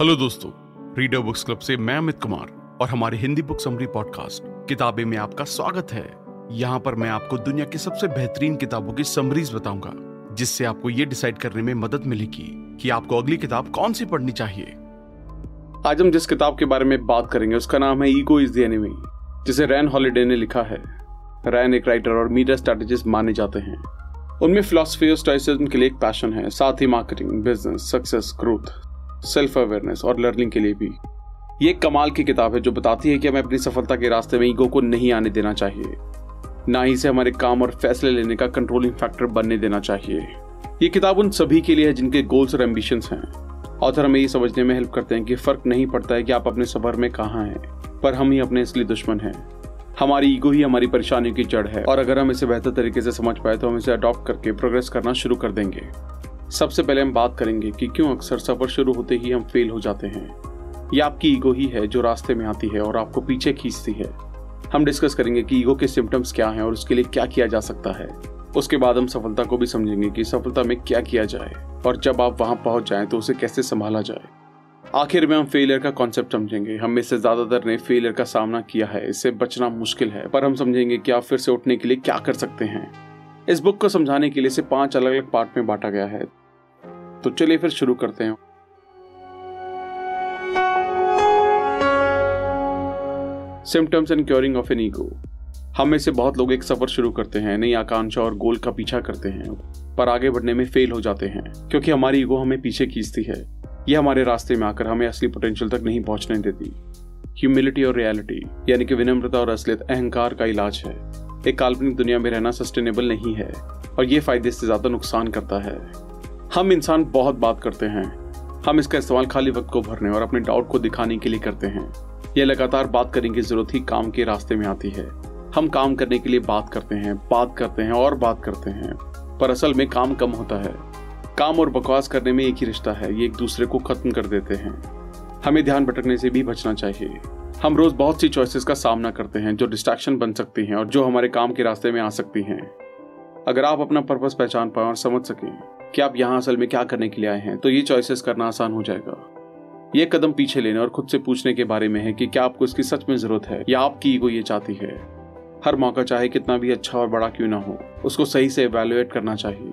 Hello दोस्तों reader books club से मैं अमित कुमार और हमारे हिंदी बुक समरी पॉडकास्ट किताबें में आपका स्वागत है। यहाँ पर मैं आपको दुनिया की सबसे बेहतरीन किताबों की समरीज बताऊँगा, जिससे आपको ये डिसाइड करने में मदद मिलेगी कि आपको अगली किताब कौन सी पढ़नी चाहिए। आज हम जिस किताब के बारे में बात करेंगे, उसका नाम है ईगो इज़ द एनिमी जिसे रैन हॉलीडे ने लिखा है। रैन एक राइटर और मीडिया स्ट्रेटेजिस्ट माने जाते हैं। उनमें फिलोसफी और स्टोइसिज्म के लिए एक पैशन है, साथ ही marketing business success growth self awareness और लर्निंग के लिए भी। ये कमाल की किताब है जो बताती है कि हमें अपनी सफलता के रास्ते में ईगो को नहीं आने देना चाहिए। ना ही इसे हमारे काम और फैसले लेने का कंट्रोलिंग फैक्टर बनने देना चाहिए। ये किताब उन सभी के लिए है जिनके गोल्स और एम्बिशंस हैं। ऑथर हमें ये समझने में हेल्प करते हैं कि फ़र्क नहीं पड़ता है कि आप अपने सफ़र में कहाँ हैं, पर हम ही अपने असली दुश्मन हैं। हमारी ईगो ही हमारी परेशानियों की जड़ है और अगर हम इसे बेहतर तरीके से समझ पाए तो हम इसे अडॉप्ट करके प्रोग्रेस करना शुरू कर देंगे। सबसे पहले हम बात करेंगे कि क्यों अक्सर सफ़र शुरू होते ही हम फेल हो जाते हैं। ये आपकी ईगो ही है जो रास्ते में आती है और आपको पीछे खींचती है। हम डिस्कस करेंगे कि ईगो के सिम्टम्स क्या हैं और उसके लिए क्या किया जा सकता है। उसके बाद हम सफलता को भी समझेंगे कि सफलता में क्या किया जाए और जब आप वहाँ पहुँच जाएँ तो उसे कैसे संभाला जाए। आखिर में हम फेलियर का कॉन्सेप्ट समझेंगे। हम में से ज़्यादातर ने फेलियर का सामना किया है। इससे बचना मुश्किल है, पर हम समझेंगे कि आप फिर से उठने के लिए क्या कर सकते हैं। इस बुक को समझाने के लिए इसे पाँच अलग अलग पार्ट में बांटा गया है। तो चलिए फिर शुरू करते हैं। Symptoms and curing of an ego हम में से बहुत लोग एक सफ़र शुरू करते हैं, नई आकांक्षा और गोल का पीछा करते हैं, पर आगे बढ़ने में फेल हो जाते हैं, क्योंकि हमारी ईगो हमें पीछे खींचती है। यह हमारे रास्ते में आकर हमें असली पोटेंशियल तक नहीं पहुँचने देती। ह्यूमिलिटी और रियलिटी यानी कि विनम्रता और असलियत, अहंकार का इलाज है। एक काल्पनिक दुनिया में रहना सस्टेनेबल नहीं है, और ये फ़ायदे से ज़्यादा नुकसान करता है। हम इंसान बहुत बात करते हैं। हम इसका इस्तेमाल खाली वक्त को भरने और अपने डाउट को दिखाने के लिए करते हैं। यह लगातार बात करने की ज़रूरत ही काम के रास्ते में आती है। हम काम करने के लिए बात करते हैं, बात करते हैं और बात करते हैं। पर असल में काम कम होता है। काम और बकवास करने में एक ही रिश्ता है, ये एक दूसरे को खत्म कर देते हैं। हमें ध्यान भटकने से भी बचना चाहिए। हम रोज बहुत सी चॉइसेस का सामना करते हैं, जो डिस्ट्रैक्शन बन सकती हैं और जो हमारे काम के रास्ते में आ सकती हैं। अगर आप अपना पर्पस पहचान पाए और समझ सकें कि आप यहाँ असल में क्या करने के लिए आए हैं तो ये चॉइसेस करना आसान हो जाएगा। ये कदम पीछे लेने और खुद से पूछने के बारे में है कि क्या आपको इसकी सच में ज़रूरत है, या आपकी ईगो ये चाहती है, हर मौका चाहे कितना भी अच्छा और बड़ा क्यों ना हो, उसको सही से एवेलुएट करना चाहिए।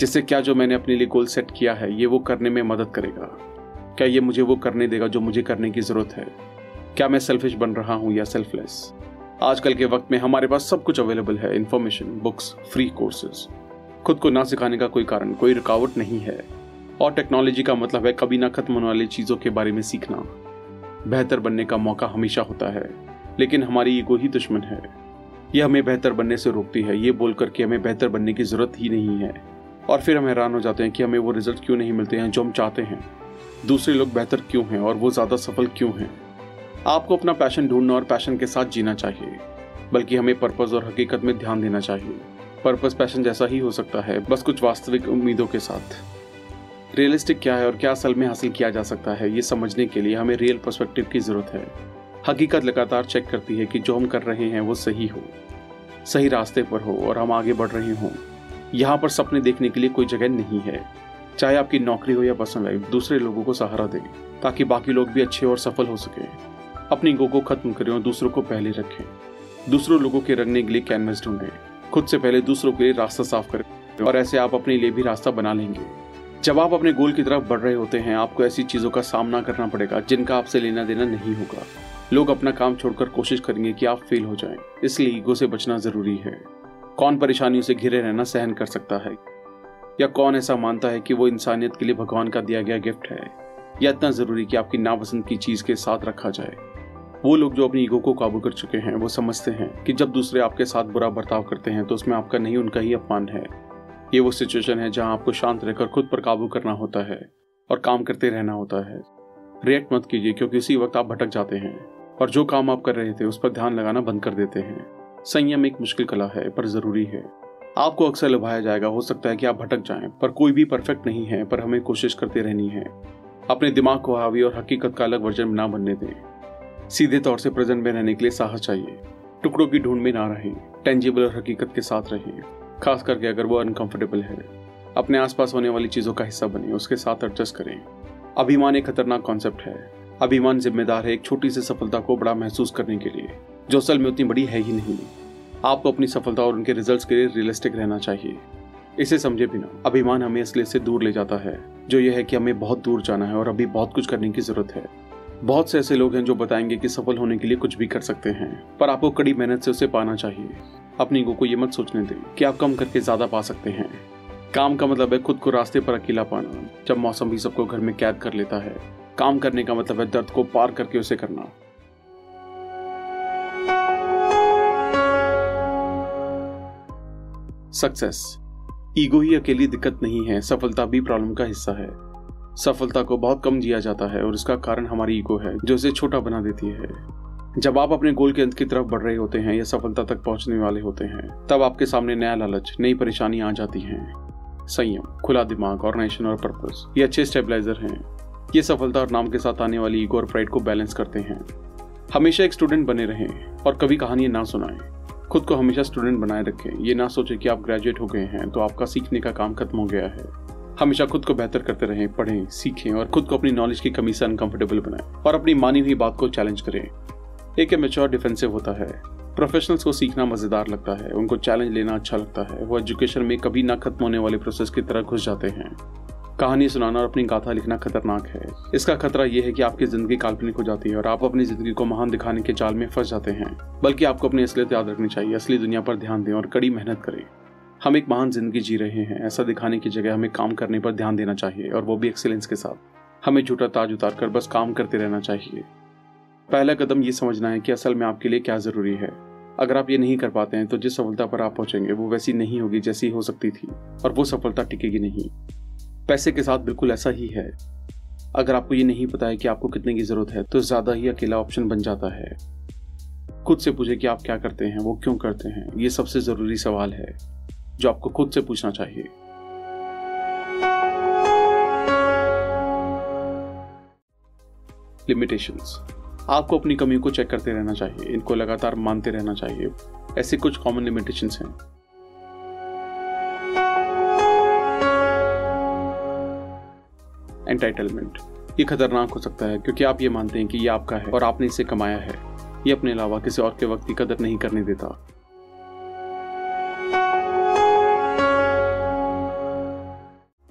जिससे क्या जो मैंने अपने लिए गोल सेट किया है, ये वो करने में मदद करेगा। क्या ये मुझे वो करने देगा जो मुझे करने की ज़रूरत है? क्या मैं सेल्फिश बन रहा हूँ या सेल्फलेस आजकल के वक्त में हमारे पास सब कुछ अवेलेबल है इन्फॉर्मेशन बुक्स फ्री कोर्सेज खुद को ना सिखाने का कोई कारण, कोई रुकावट नहीं है। और टेक्नोलॉजी का मतलब है कभी ना खत्म होने वाली चीज़ों के बारे में सीखना। बेहतर बनने का मौका हमेशा होता है, लेकिन हमारी ईगो ही दुश्मन है। यह हमें बेहतर बनने से रोकती है, ये बोलकर कि हमें बेहतर बनने की ज़रूरत ही नहीं है। और फिर हम हैरान हो जाते हैं कि हमें वो रिज़ल्ट क्यों नहीं मिलते हैं जो हम चाहते हैं। दूसरे लोग बेहतर क्यों हैं और वो ज़्यादा सफल क्यों हैं? आपको अपना पैशन ढूंढना और पैशन के साथ जीना चाहिए, बल्कि हमें पर्पज और हकीकत में ध्यान देना चाहिए। पर्पस पैशन जैसा ही हो सकता है, बस कुछ वास्तविक उम्मीदों के साथ। रियलिस्टिक क्या है और क्या असल में हासिल किया जा सकता है, ये समझने के लिए हमें रियल पर्सपेक्टिव की ज़रूरत है। हकीकत लगातार चेक करती है कि जो हम कर रहे हैं, वो सही हो। सही रास्ते पर हो और हम आगे बढ़ रहे हों। यहाँ पर सपने देखने के लिए कोई जगह नहीं है। चाहे आपकी नौकरी हो या पर्सनल लाइफ दूसरे लोगों को सहारा दें, ताकि बाकी लोग भी अच्छे और सफल हो सके। अपनी गो को खत्म करें और दूसरों को पहले रखें। दूसरों लोगों के रंगने के लिए कैनवस ढूंढें। खुद से पहले दूसरों के लिए रास्ता साफ़ करें और ऐसे आप अपने लिए भी रास्ता बना लेंगे। जब आप अपने गोल की तरफ़ बढ़ रहे होते हैं आपको ऐसी चीज़ों का सामना करना पड़ेगा जिनका आपसे लेना देना नहीं होगा। लोग अपना काम छोड़कर कोशिश करेंगे कि आप फेल हो जाएँ, इसलिए ईगो से बचना ज़रूरी है। कौन परेशानियों से घिरे रहना सहन कर सकता है? या कौन ऐसा मानता है कि वो इंसानियत के लिए भगवान का दिया गया गिफ्ट है? या इतना ज़रूरी कि आपकी नापसंद की चीज़ के साथ रखा जाए? वो लोग जो अपनी ईगो को काबू कर चुके हैं, वो समझते हैं कि जब दूसरे आपके साथ बुरा बर्ताव करते हैं तो उसमें आपका नहीं, उनका ही अपमान है। ये वो सिचुएशन है जहाँ आपको शांत रहकर खुद पर काबू करना होता है और काम करते रहना होता है। रिएक्ट मत कीजिए, क्योंकि उसी वक्त आप भटक जाते हैं और जो काम आप कर रहे थे, उस पर ध्यान लगाना बंद कर देते हैं। संयम एक मुश्किल कला है, पर ज़रूरी है। आपको अक्सर लुभाया जाएगा, हो सकता है कि आप भटक जाएँ, पर कोई भी परफेक्ट नहीं है, पर हमें कोशिश करते रहनी है। अपने दिमाग को हावी और हकीकत का अलग वर्जन ना बनने दें। सीधे तौर से प्रेजेंट में रहने के लिए साहस चाहिए। टुकड़ों की ढूंढ में ना रहें टेंजिबल और हकीकत के साथ रहें। खास करके अगर वो अनकंफर्टेबल है। अपने आसपास होने वाली चीज़ों का हिस्सा बने, उसके साथ एडजस्ट करें। अभिमान एक खतरनाक कॉन्सेप्ट है। अभिमान जिम्मेदार है एक छोटी सी सफलता को बड़ा महसूस करने के लिए। जो असल में उतनी बड़ी है ही नहीं। आपको अपनी सफलता और उनके रिजल्ट्स के लिए रियलिस्टिक रहना चाहिए। इसे समझे बिना अभिमान हमें असलियत से दूर ले जाता है। जो यह है कि हमें बहुत दूर जाना है और अभी बहुत कुछ करने की ज़रूरत है। बहुत से ऐसे लोग हैं जो बताएँगे कि सफल होने के लिए कुछ भी कर सकते हैं, पर आपको कड़ी मेहनत से उसे पाना चाहिए। अपनी ईगो को ये मत सोचने दें कि आप कम करके ज़्यादा पा सकते हैं। काम का मतलब है खुद को रास्ते पर अकेला पाना, जब मौसम भी सबको घर में कैद कर लेता है। काम करने का मतलब है दर्द को पार करके उसे करना। सक्सेस। ईगो ही अकेली दिक्कत नहीं है, सफलता भी प्रॉब्लम का हिस्सा है। सफलता को बहुत कम दिया जाता है और इसका कारण हमारी ईगो है, जो इसे छोटा बना देती है। जब आप अपने गोल के अंत की तरफ़ बढ़ रहे होते हैं या सफलता तक पहुँचने वाले होते हैं, तब आपके सामने नया लालच, नई परेशानी आ जाती है। संयम, खुला दिमाग, ऑर्गेनाइजेशन और पर्पस, ये अच्छे स्टेबलाइजर हैं। ये सफलता और नाम के साथ आने वाली ईगो और प्राइड को बैलेंस करते हैं। हमेशा एक स्टूडेंट बने रहें और कभी कहानी ना सुनाएँ। खुद को हमेशा स्टूडेंट बनाए रखें। ये ना सोचें कि आप ग्रेजुएट हो गए हैं तो आपका सीखने का काम खत्म हो गया है। हमेशा खुद को बेहतर करते रहें, पढ़ें, सीखें और खुद को अपनी नॉलेज की कमी से अनकंफर्टेबल बनाएँ और अपनी मानी हुई बात को चैलेंज करें। एक मेच्योर डिफेंसिव होता है। प्रोफेशनल्स को सीखना मज़ेदार लगता है, उनको चैलेंज लेना अच्छा लगता है। वो एजुकेशन में कभी ना खत्म होने वाले प्रोसेस की तरह घुस जाते हैं। कहानी सुनाना और अपनी गाथा लिखना खतरनाक है। इसका खतरा यह है कि आपकी ज़िंदगी काल्पनिक हो जाती है और आप अपनी ज़िंदगी को महान दिखाने के जाल में फंस जाते हैं। बल्कि आपको अपनी असलियत याद रखनी चाहिए, असली दुनिया पर ध्यान दें और कड़ी मेहनत करें। हम एक महान ज़िंदगी जी रहे हैं। ऐसा दिखाने की जगह हमें काम करने पर ध्यान देना चाहिए और वो भी एक्सेलेंस के साथ। हमें झूठा ताज उतार कर बस काम करते रहना चाहिए। पहला कदम ये समझना है कि असल में आपके लिए क्या ज़रूरी है। अगर आप ये नहीं कर पाते हैं तो जिस सफलता पर आप पहुँचेंगे, वो वैसी नहीं होगी जैसी हो सकती थी, और वो सफलता टिकेगी नहीं। पैसे के साथ बिल्कुल ऐसा ही है। अगर आपको ये नहीं पता है कि आपको कितने की ज़रूरत है तो ज़्यादा ही अकेला ऑप्शन बन जाता है। खुद से पूछे कि आप क्या करते हैं, वो क्यों करते हैं, ये सबसे ज़रूरी सवाल है। जो आपको खुद से पूछना चाहिए। लिमिटेशंस आपको अपनी कमियों को चेक करते रहना चाहिए, इनको लगातार मानते रहना चाहिए। ऐसे कुछ कॉमन लिमिटेशंस हैं। एंटाइटलमेंट ये खतरनाक हो सकता है, क्योंकि आप ये मानते हैं कि ये आपका है और आपने इसे कमाया है। ये अपने अलावा किसी और के वक्त की कदर नहीं करने देता।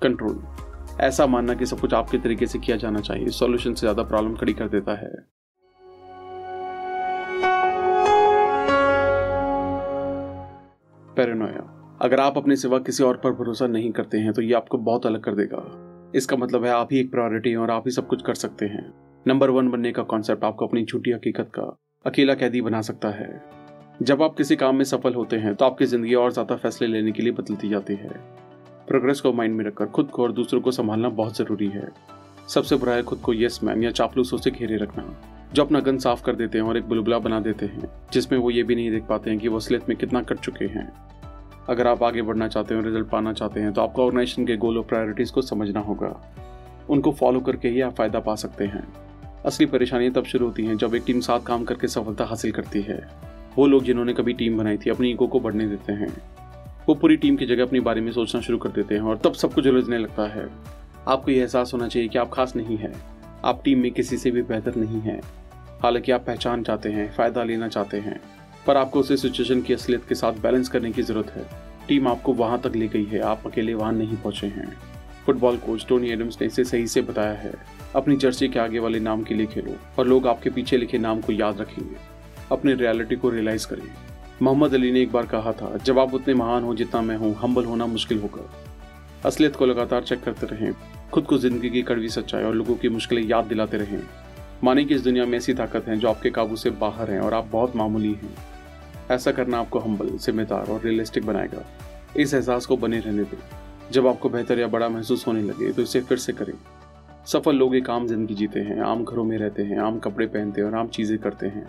कंट्रोल ऐसा मानना कि सब कुछ आपके तरीके से किया जाना चाहिए। सॉल्यूशन से ज़्यादा प्रॉब्लम खड़ी कर देता है। पैरानोया अगर आप अपने सिवा किसी और पर भरोसा नहीं करते हैं तो ये आपको बहुत अलग कर देगा। इसका मतलब है आप ही एक प्रायोरिटी हैं और आप ही सब कुछ कर सकते हैं। नंबर वन बनने का कॉन्सेप्ट आपको अपनी झूठी हकीकत का अकेला कैदी बना सकता है। जब आप किसी काम में सफल होते हैं तो आपकी ज़िंदगी और ज़्यादा फैसले लेने के लिए बदलती जाती है। प्रोग्रेस को माइंड में रखकर खुद को और दूसरों को संभालना बहुत ज़रूरी है। सबसे बुरा है खुद को यस मैन या चापलूसों से घेरे रखना, जो अपना गन साफ़ कर देते हैं और एक बुलबुला बना देते हैं, जिसमें वो ये भी नहीं देख पाते हैं कि वो असलियत में कितना कट चुके हैं। अगर आप आगे बढ़ना चाहते हैं रिज़ल्ट पाना चाहते हैं तो आपको ऑर्गेनाइजेशन के गोल और प्रायोरिटीज को समझना होगा। उनको फॉलो करके ही आप फ़ायदा पा सकते हैं। असली परेशानियाँ तब शुरू होती हैं जब एक टीम साथ काम करके सफलता हासिल करती है। वो लोग जिन्होंने कभी टीम बनाई थी, अपनी ईगो को बढ़ने देते हैं। वो पूरी टीम की जगह अपने बारे में सोचना शुरू कर देते हैं और तब सबको कुछ उलझने लगता है। आपको यह एहसास होना चाहिए कि आप खास नहीं है। आप टीम में किसी से भी बेहतर नहीं है। हालाँकि आप पहचान चाहते हैं, फ़ायदा लेना चाहते हैं, पर आपको उसे सिचुएशन की असलियत के साथ बैलेंस करने की ज़रूरत है। टीम आपको वहाँ तक ले गई है, आप अकेले वहाँ नहीं पहुँचे हैं। फुटबॉल कोच टोनी एडम्स ने इसे सही से बताया है। अपनी जर्सी के आगे वाले नाम के लिए खेलो, और लोग आपके पीछे लिखे नाम को याद रखेंगे। अपने रियलिटी को रियलाइज़ करें। मोहम्मद अली ने एक बार कहा था जब आप उतने महान हो जितना मैं हूँ हम्बल होना मुश्किल होगा। असलियत को लगातार चेक करते रहें, खुद को ज़िंदगी की कड़वी सच्चाई और लोगों की मुश्किलें याद दिलाते रहें। माने कि इस दुनिया में ऐसी ताकत है जो आपके काबू से बाहर है और आप बहुत मामूली हैं। ऐसा करना आपको हम्बल जिम्मेदार और रियलिस्टिक बनाएगा। इस एहसास को बने रहने दें। जब आपको बेहतर या बड़ा महसूस होने लगे तो इसे फिर से करें। सफल लोग एक आम ज़िंदगी जीते हैं, आम घरों में रहते हैं, आम कपड़े पहनते हैं और आम चीज़ें करते हैं।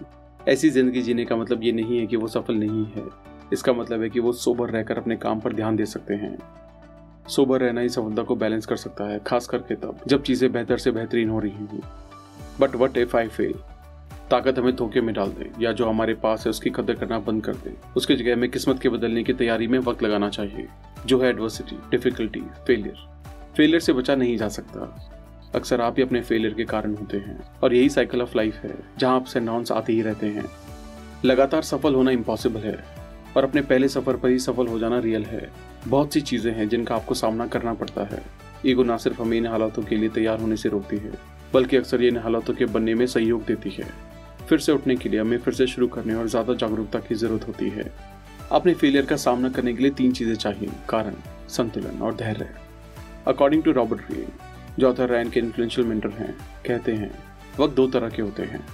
ऐसी ज़िंदगी जीने का मतलब ये नहीं है कि वो सफल नहीं है। इसका मतलब है कि वो सोबर रहकर अपने काम पर ध्यान दे सकते हैं। सोबर रहना ही सफलता को बैलेंस कर सकता है, खास करके तब, जब चीज़ें बेहतर से बेहतरीन हो रही हों। But what if I fail ताकत हमें धोखे में डाल दे, या जो हमारे पास है उसकी कदर करना बंद कर दे। उसकी जगह हमें किस्मत के बदलने की तैयारी में वक्त लगाना चाहिए, जो है एडवर्सिटी डिफिकल्टी फेलियर फेलियर से बचा नहीं जा सकता। अक्सर आप ही अपने फेलियर के कारण होते हैं, और यही साइकिल ऑफ़ लाइफ है, जहाँ अप्स एंड डाउन्स आते ही रहते हैं। लगातार सफल होना इम्पॉसिबल है, और अपने पहले सफ़र पर ही सफल हो जाना रियल है। बहुत सी चीज़ें हैं जिनका आपको सामना करना पड़ता है। ईगो ना सिर्फ़ हमें इन हालातों के लिए तैयार होने से रोकती है, बल्कि अक्सर ये इन हालातों के बनने में सहयोग देती है। फिर से उठने के लिए, हमें फिर से शुरू करने और ज़्यादा जागरूकता की ज़रूरत होती है। अपने फेलियर का सामना करने के लिए तीन चीज़ें चाहिए, कारण, संतुलन और धैर्य। अकॉर्डिंग टू रॉबर्ट री जो ऑथर रैन के इन्फ्लुएंशियल मेंटर हैं, कहते हैं, वक्त दो तरह के होते हैं।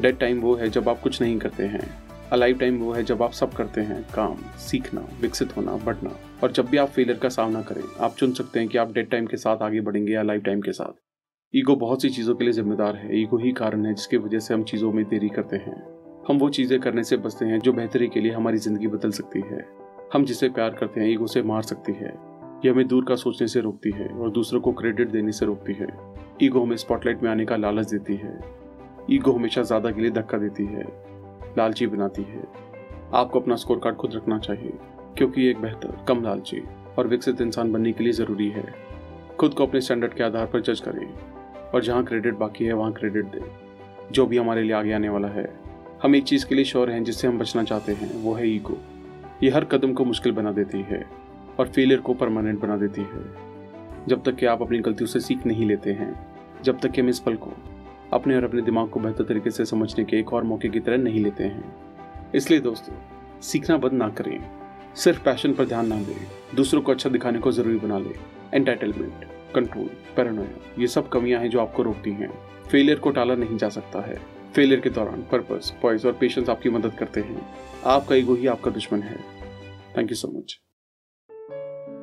डेड टाइम वो है जब आप कुछ नहीं करते हैं। अलाइव टाइम वो है जब आप सब करते हैं, काम, सीखना, विकसित होना, बढ़ना। और जब भी आप फेलियर का सामना करें, आप चुन सकते हैं कि आप डेड टाइम के साथ आगे बढ़ेंगे या लाइफ टाइम के साथ। ईगो बहुत सी चीज़ों के लिए जिम्मेदार है। ईगो ही कारण है जिसकी वजह से हम चीज़ों में देरी करते हैं। हम वो चीज़ें करने से बचते हैं जो बेहतरी के लिए हमारी ज़िंदगी बदल सकती है। हम जिसे प्यार करते हैं ईगो से मार सकती है। ये हमें दूर का सोचने से रोकती है और दूसरों को क्रेडिट देने से रोकती है। ईगो हमें स्पॉटलाइट में आने का लालच देती है। ईगो हमेशा ज़्यादा के लिए धक्का देती है, लालची बनाती है। आपको अपना स्कोर कार्ड खुद रखना चाहिए, क्योंकि एक बेहतर, कम लालची और विकसित इंसान बनने के लिए ज़रूरी है। खुद को अपने स्टैंडर्ड के आधार पर जज करें और जहाँ क्रेडिट बाकी है, वहाँ क्रेडिट दें। जो भी हमारे लिए आगे आने वाला है, हम एक चीज़ के लिए श्योर हैं जिससे हम बचना चाहते हैं, वो है ईगो ये हर कदम को मुश्किल बना देती है। और फेलियर को परमानेंट बना देती है। जब तक कि आप अपनी गलतियों से सीख नहीं लेते हैं, जब तक कि हम इस पल को अपने और अपने दिमाग को बेहतर तरीके से समझने के एक और मौके की तरह नहीं लेते हैं। इसलिए दोस्तों, सीखना बंद ना करें। सिर्फ़ पैशन पर ध्यान ना दें। दूसरों को अच्छा दिखाने को ज़रूरी बना लें। एंटाइटलमेंट कंट्रोल पैरानोया ये सब कमियाँ हैं जो आपको रोकती हैं। फेलियर को टाला नहीं जा सकता है। फेलियर के दौरान पर्पस पॉइस और पेशेंस आपकी मदद करते हैं। आपका ईगो ही आपका दुश्मन है। Thank you so much